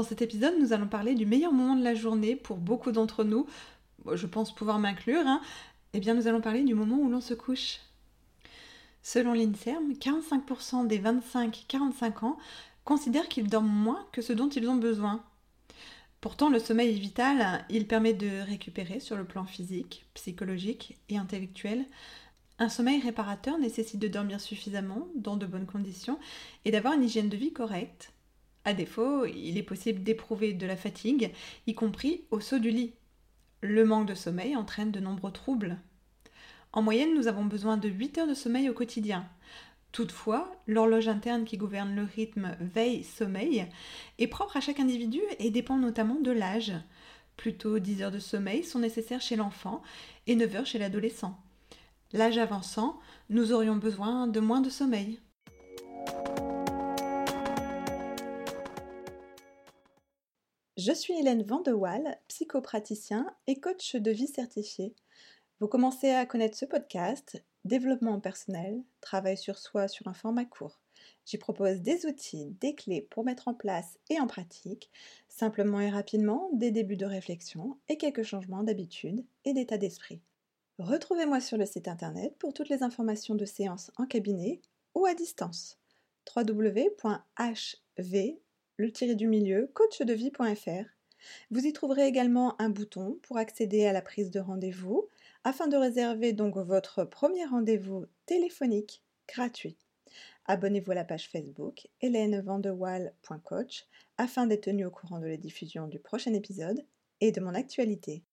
Dans cet épisode, nous allons parler du meilleur moment de la journée pour beaucoup d'entre nous. Je pense pouvoir m'inclure. Hein. Eh bien, nous allons parler du moment où l'on se couche. Selon l'INSERM, 45% des 25-45 ans considèrent qu'ils dorment moins que ce dont ils ont besoin. Pourtant, le sommeil est vital, il permet de récupérer sur le plan physique, psychologique et intellectuel. Un sommeil réparateur nécessite de dormir suffisamment, dans de bonnes conditions, et d'avoir une hygiène de vie correcte. À défaut, il est possible d'éprouver de la fatigue, y compris au saut du lit. Le manque de sommeil entraîne de nombreux troubles. En moyenne, nous avons besoin de 8 heures de sommeil au quotidien. Toutefois, l'horloge interne qui gouverne le rythme veille-sommeil est propre à chaque individu et dépend notamment de l'âge. Plutôt 10 heures de sommeil sont nécessaires chez l'enfant et 9 heures chez l'adolescent. L'âge avançant, nous aurions besoin de moins de sommeil. Je suis Hélène Vandewaal, psychopraticien et coach de vie certifié. Vous commencez à connaître ce podcast développement personnel, travail sur soi sur un format court. J'y propose des outils, des clés pour mettre en place et en pratique, simplement et rapidement, des débuts de réflexion et quelques changements d'habitude et d'état d'esprit. Retrouvez-moi sur le site internet pour toutes les informations de séances en cabinet ou à distance. www.hv le du milieu coachdevie.fr. Vous y trouverez également un bouton pour accéder à la prise de rendez-vous, afin de réserver donc votre premier rendez-vous téléphonique gratuit. Abonnez-vous à la page Facebook hélènevandewall.coach afin d'être tenu au courant de la diffusion du prochain épisode et de mon actualité.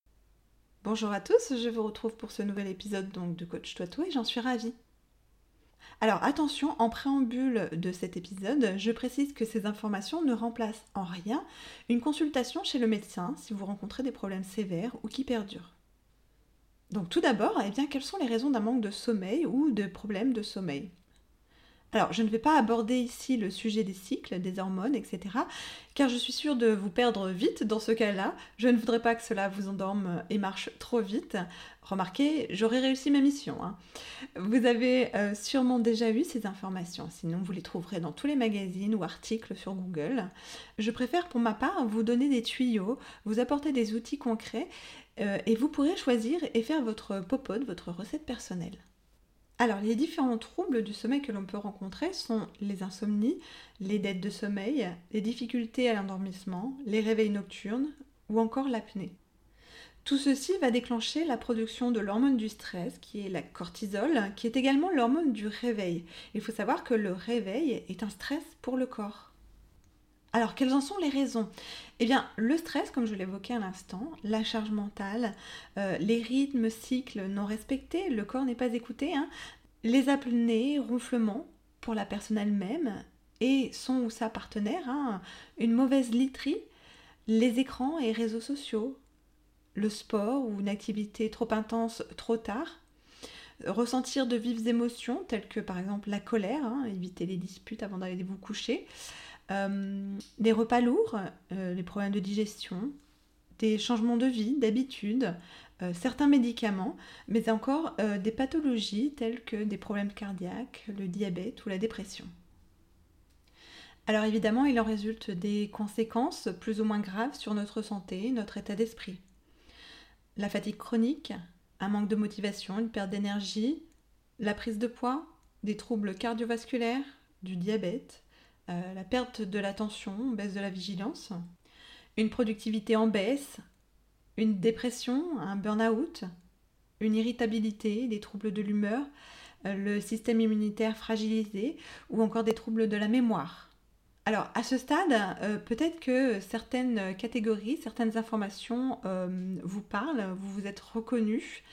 Bonjour à tous, je vous retrouve pour ce nouvel épisode donc de Coach Toi et j'en suis ravie. Alors attention, en préambule de cet épisode, je précise que ces informations ne remplacent en rien une consultation chez le médecin si vous rencontrez des problèmes sévères ou qui perdurent. Donc tout d'abord, eh bien, quelles sont les raisons d'un manque de sommeil ou de problèmes de sommeil? Alors, je ne vais pas aborder ici le sujet des cycles, des hormones, etc., car je suis sûre de vous perdre vite dans ce cas-là. Je ne voudrais pas que cela vous endorme et marche trop vite. Remarquez, j'aurais réussi ma mission. Hein. Vous avez euh, sûrement déjà eu ces informations, sinon vous les trouverez dans tous les magazines ou articles sur Google. Je préfère pour ma part vous donner des tuyaux, vous apporter des outils concrets, euh, et vous pourrez choisir et faire votre popote, votre recette personnelle. Alors, les différents troubles du sommeil que l'on peut rencontrer sont les insomnies, les dettes de sommeil, les difficultés à l'endormissement, les réveils nocturnes ou encore l'apnée. Tout ceci va déclencher la production de l'hormone du stress, qui est la cortisol, qui est également l'hormone du réveil. Il faut savoir que le réveil est un stress pour le corps. Alors, quelles en sont les raisons? Eh bien, le stress, comme je l'évoquais à l'instant, la charge mentale, euh, les rythmes, cycles non respectés, le corps n'est pas écouté, hein, les apnées, ronflements pour la personne elle-même et son ou sa partenaire, hein, une mauvaise literie, les écrans et réseaux sociaux, le sport ou une activité trop intense trop tard, ressentir de vives émotions telles que par exemple la colère, hein, éviter les disputes avant d'aller vous coucher, des repas lourds, euh, les problèmes de digestion, des changements de vie, d'habitude, euh, certains médicaments, mais encore des pathologies telles que des problèmes cardiaques, le diabète ou la dépression. Alors évidemment, il en résulte des conséquences plus ou moins graves sur notre santé, notre état d'esprit. La fatigue chronique, un manque de motivation, une perte d'énergie, la prise de poids, des troubles cardiovasculaires, du diabète, euh, la perte de l'attention, baisse de la vigilance, une productivité en baisse, une dépression, un burn-out, une irritabilité, des troubles de l'humeur, euh, le système immunitaire fragilisé ou encore des troubles de la mémoire. Alors à ce stade, euh, peut-être que certaines catégories, certaines informations vous parlent, vous vous êtes reconnu.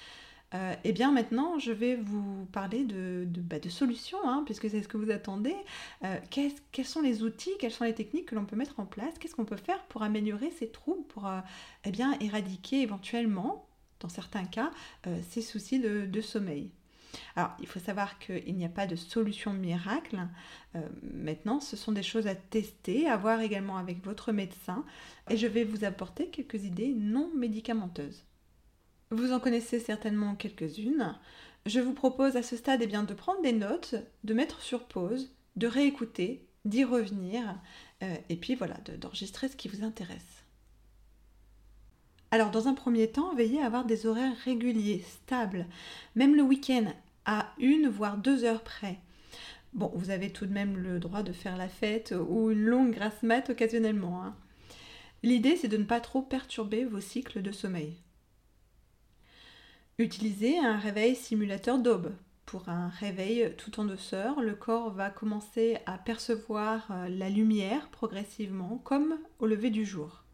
Euh, eh bien maintenant, je vais vous parler de, bah, solutions, hein, puisque c'est ce que vous attendez. Euh, quels sont les outils, quelles sont les techniques que l'on peut mettre en place? Qu'est-ce qu'on peut faire pour améliorer ces troubles, pour euh, eh éradiquer éventuellement, dans certains cas, ces soucis de, sommeil? Alors, il faut savoir qu'il n'y a pas de solution miracle. maintenant, ce sont des choses à tester, à voir également avec votre médecin. Et je vais vous apporter quelques idées non médicamenteuses. Vous en connaissez certainement quelques-unes. Je vous propose à ce stade eh bien, de prendre des notes, de mettre sur pause, de réécouter d'y revenir euh, et puis voilà, d'enregistrer ce qui vous intéresse. Alors dans un premier temps, veillez à avoir des horaires réguliers, stables, même le week-end, à une voire deux heures près. Bon, vous avez tout de même le droit de faire la fête ou une longue grasse mat occasionnellement. Hein. L'idée, c'est de ne pas trop perturber vos cycles de sommeil. Utilisez un réveil simulateur d'aube. Pour un réveil tout en douceur, le corps va commencer à percevoir euh, la lumière progressivement, comme au lever du jour.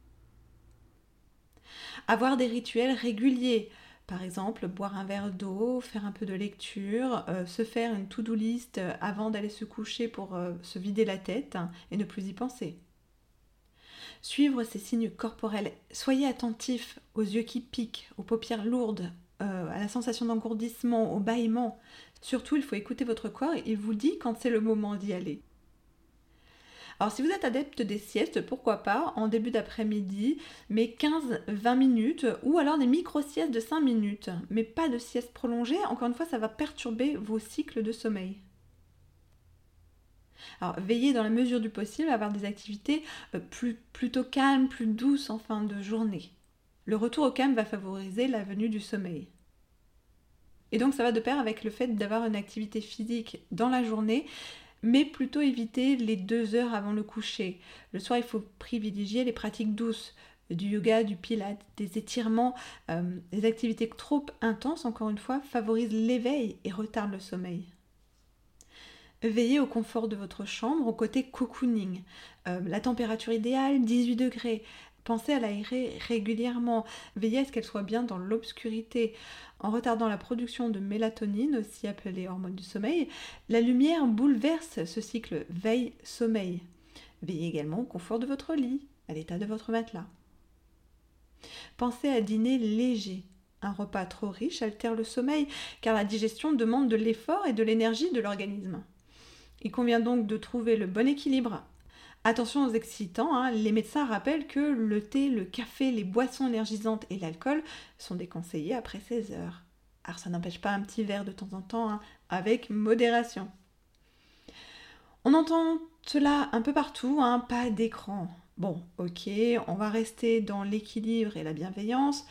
Avoir des rituels réguliers, par exemple boire un verre d'eau, faire un peu de lecture, euh, se faire une to-do list avant d'aller se coucher pour euh, se vider la tête et ne plus y penser. Suivre ces signes corporels. Soyez attentif aux yeux qui piquent, aux paupières lourdes, euh, à la sensation d'engourdissement, au bâillement. Surtout, il faut écouter votre corps, il vous dit quand c'est le moment d'y aller. Alors si vous êtes adepte des siestes, pourquoi pas en début d'après-midi, mais 15-20 minutes, ou alors des micro-siestes de 5 minutes, mais pas de sieste prolongée, encore une fois ça va perturber vos cycles de sommeil. Alors veillez dans la mesure du possible à avoir des activités euh, plutôt calmes, plus douces en fin de journée. Le retour au calme va favoriser la venue du sommeil. Et donc ça va de pair avec le fait d'avoir une activité physique dans la journée, mais plutôt éviter les deux heures avant le coucher. Le soir, il faut privilégier les pratiques douces, du yoga, du pilate, des étirements. Euh, les activités trop intenses, encore une fois, favorisent l'éveil et retardent le sommeil. Veillez au confort de votre chambre, au côté cocooning. Euh, la température idéale, 18 degrés. Pensez à l'aérer régulièrement. Veillez à ce qu'elle soit bien dans l'obscurité. En retardant la production de mélatonine, aussi appelée hormone du sommeil, la lumière bouleverse ce cycle veille-sommeil. Veillez également au confort de votre lit, à l'état de votre matelas. Pensez à dîner léger. Un repas trop riche altère le sommeil car la digestion demande de l'effort et de l'énergie de l'organisme. Il convient donc de trouver le bon équilibre Attention aux excitants, hein. les médecins rappellent que le thé, le café, les boissons énergisantes et l'alcool sont déconseillés après 16 heures. Alors ça n'empêche pas un petit verre de temps en temps, hein, avec modération. On entend cela un peu partout, hein, pas d'écran. Bon, ok, on va rester dans l'équilibre et la bienveillance.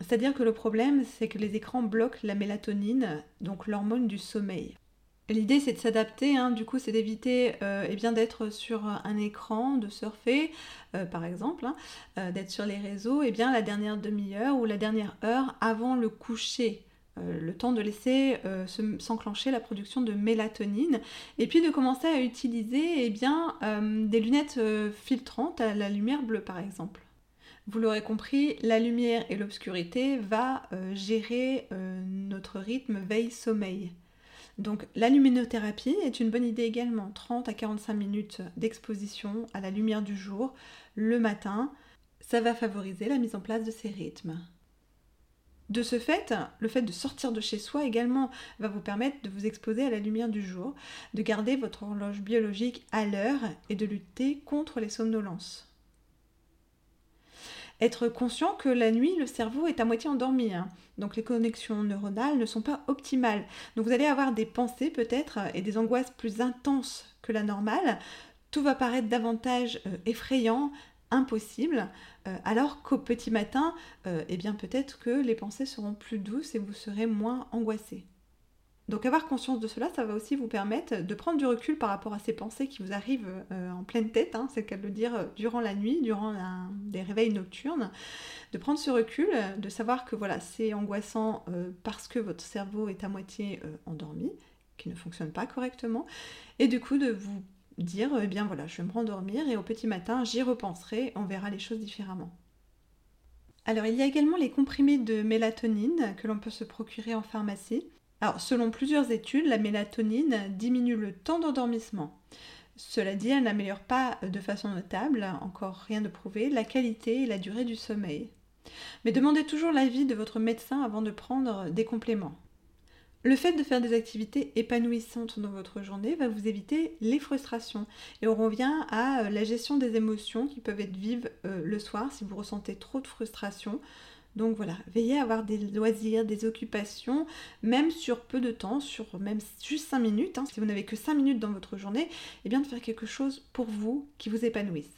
C'est-à-dire que le problème, c'est que les écrans bloquent la mélatonine, donc l'hormone du sommeil. L'idée c'est de s'adapter, hein. du coup c'est d'éviter euh, eh d'être sur un écran, de surfer euh, par exemple, hein, euh, d'être sur les réseaux eh bien la dernière demi-heure ou la dernière heure avant le coucher. le temps de laisser s'enclencher la production de mélatonine et puis de commencer à utiliser eh bien, des lunettes filtrantes à la lumière bleue par exemple. Vous l'aurez compris, la lumière et l'obscurité va gérer notre rythme veille-sommeil. Donc la luminothérapie est une bonne idée également, 30 à 45 minutes d'exposition à la lumière du jour le matin, ça va favoriser la mise en place de ces rythmes. De ce fait, le fait de sortir de chez soi également va vous permettre de vous exposer à la lumière du jour, de garder votre horloge biologique à l'heure et de lutter contre les somnolences être conscient que la nuit, le cerveau est à moitié endormi. Hein. Donc les connexions neuronales ne sont pas optimales. Donc vous allez avoir des pensées peut-être et des angoisses plus intenses que la normale. Tout va paraître davantage euh, effrayant, impossible, euh, alors qu'au petit matin, euh, eh bien peut-être que les pensées seront plus douces et vous serez moins angoissé. Donc avoir conscience de cela, ça va aussi vous permettre de prendre du recul par rapport à ces pensées qui vous arrivent euh, en pleine tête, hein, c'est le cas de le dire, euh, durant la nuit, durant des réveils nocturnes, de prendre ce recul, de savoir que voilà, c'est angoissant euh, parce que votre cerveau est à moitié endormi, qui ne fonctionne pas correctement, et du coup de vous dire, eh bien voilà, je vais me rendormir et au petit matin, j'y repenserai, on verra les choses différemment. Alors il y a également les comprimés de mélatonine que l'on peut se procurer en pharmacie. Selon plusieurs études, la mélatonine diminue le temps d'endormissement. Cela dit, elle n'améliore pas de façon notable, encore rien de prouvé, la qualité et la durée du sommeil. Mais demandez toujours l'avis de votre médecin avant de prendre des compléments. Le fait de faire des activités épanouissantes dans votre journée va vous éviter les frustrations. Et on revient à la gestion des émotions qui peuvent être vives euh, le soir si vous ressentez trop de frustration Donc voilà, veillez à avoir des loisirs, des occupations, même sur peu de temps, sur même juste 5 minutes. Hein. Si vous n'avez que 5 minutes dans votre journée, eh bien de faire quelque chose pour vous qui vous épanouisse.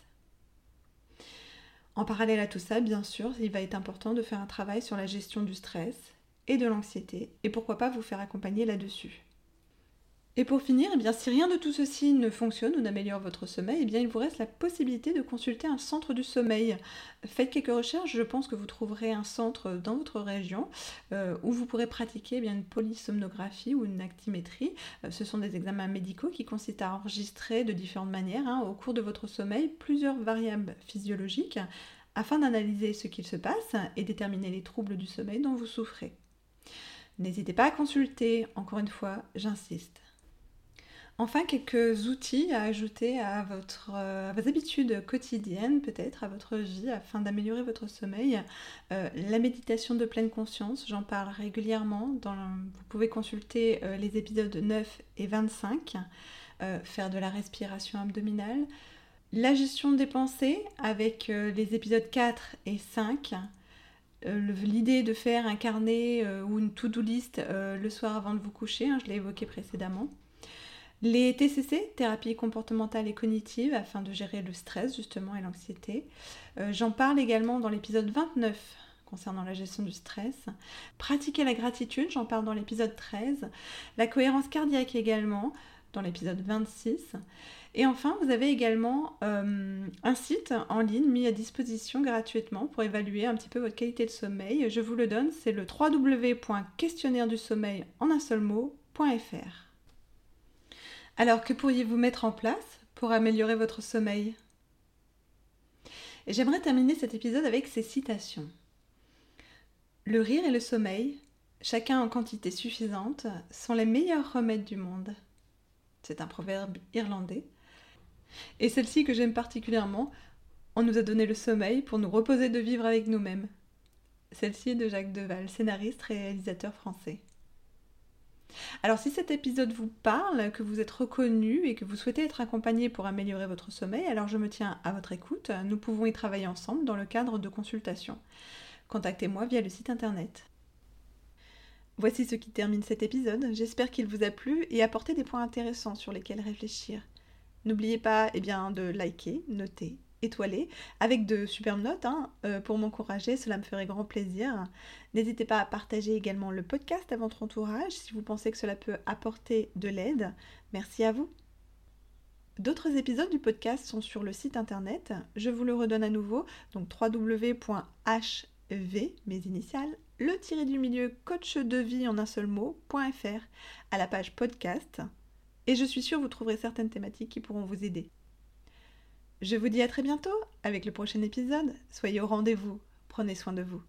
En parallèle à tout ça, bien sûr, il va être important de faire un travail sur la gestion du stress et de l'anxiété, et pourquoi pas vous faire accompagner là-dessus. Et pour finir, eh bien, si rien de tout ceci ne fonctionne ou n'améliore votre sommeil, eh bien, il vous reste la possibilité de consulter un centre du sommeil. Faites quelques recherches, je pense que vous trouverez un centre dans votre région euh, où vous pourrez pratiquer eh bien, une polysomnographie ou une actimétrie. Euh, ce sont des examens médicaux qui consistent à enregistrer de différentes manières hein, au cours de votre sommeil plusieurs variables physiologiques afin d'analyser ce qu'il se passe et déterminer les troubles du sommeil dont vous souffrez. N'hésitez pas à consulter, encore une fois, j'insiste. Enfin, quelques outils à ajouter à, euh, vos habitudes quotidiennes, peut-être, à votre vie, afin d'améliorer votre sommeil. Euh, la méditation de pleine conscience, j'en parle régulièrement. vous pouvez consulter euh, les épisodes 9 et 25, faire de la respiration abdominale. La gestion des pensées avec les épisodes 4 et 5. L'idée de faire un carnet ou une to-do list le soir avant de vous coucher, hein, je l'ai évoqué précédemment. Les TCC, thérapie comportementale et cognitive, afin de gérer le stress justement et l'anxiété. Euh, j'en parle également dans l'épisode 29 concernant la gestion du stress. Pratiquer la gratitude, j'en parle dans l'épisode 13. La cohérence cardiaque également, dans l'épisode 26. Et enfin, vous avez également euh, un site en ligne mis à disposition gratuitement pour évaluer un petit peu votre qualité de sommeil. Je vous le donne, c'est le www.questionnaire du sommeil en un seul mot.fr. Alors, que pourriez-vous mettre en place pour améliorer votre sommeil? J'aimerais terminer cet épisode avec ces citations. Le rire et le sommeil, chacun en quantité suffisante, sont les meilleurs remèdes du monde. C'est un proverbe irlandais. Et celle-ci que j'aime particulièrement, on nous a donné le sommeil pour nous reposer de vivre avec nous-mêmes. Celle-ci est de Jacques Deval, scénariste, réalisateur français. Alors si cet épisode vous parle, que vous êtes reconnu et que vous souhaitez être accompagné pour améliorer votre sommeil, alors je me tiens à votre écoute. Nous pouvons y travailler ensemble dans le cadre de consultations. Contactez-moi via le site internet. Voici ce qui termine cet épisode. J'espère qu'il vous a plu et apporté des points intéressants sur lesquels réfléchir. N'oubliez pas eh bien, de liker, noter étoilé, avec de superbes notes hein, euh, pour m'encourager, cela me ferait grand plaisir. N'hésitez pas à partager également le podcast à votre entourage si vous pensez que cela peut apporter de l'aide. Merci à vous. D'autres épisodes du podcast sont sur le site internet. Je vous le redonne à nouveau, donc www.hv, mes initiales, le tiré du milieu coach de vie en un seul mot.fr à la page podcast. Et je suis sûre vous trouverez certaines thématiques qui pourront vous aider. Je vous dis à très bientôt avec le prochain épisode. Soyez au rendez-vous. Prenez soin de vous.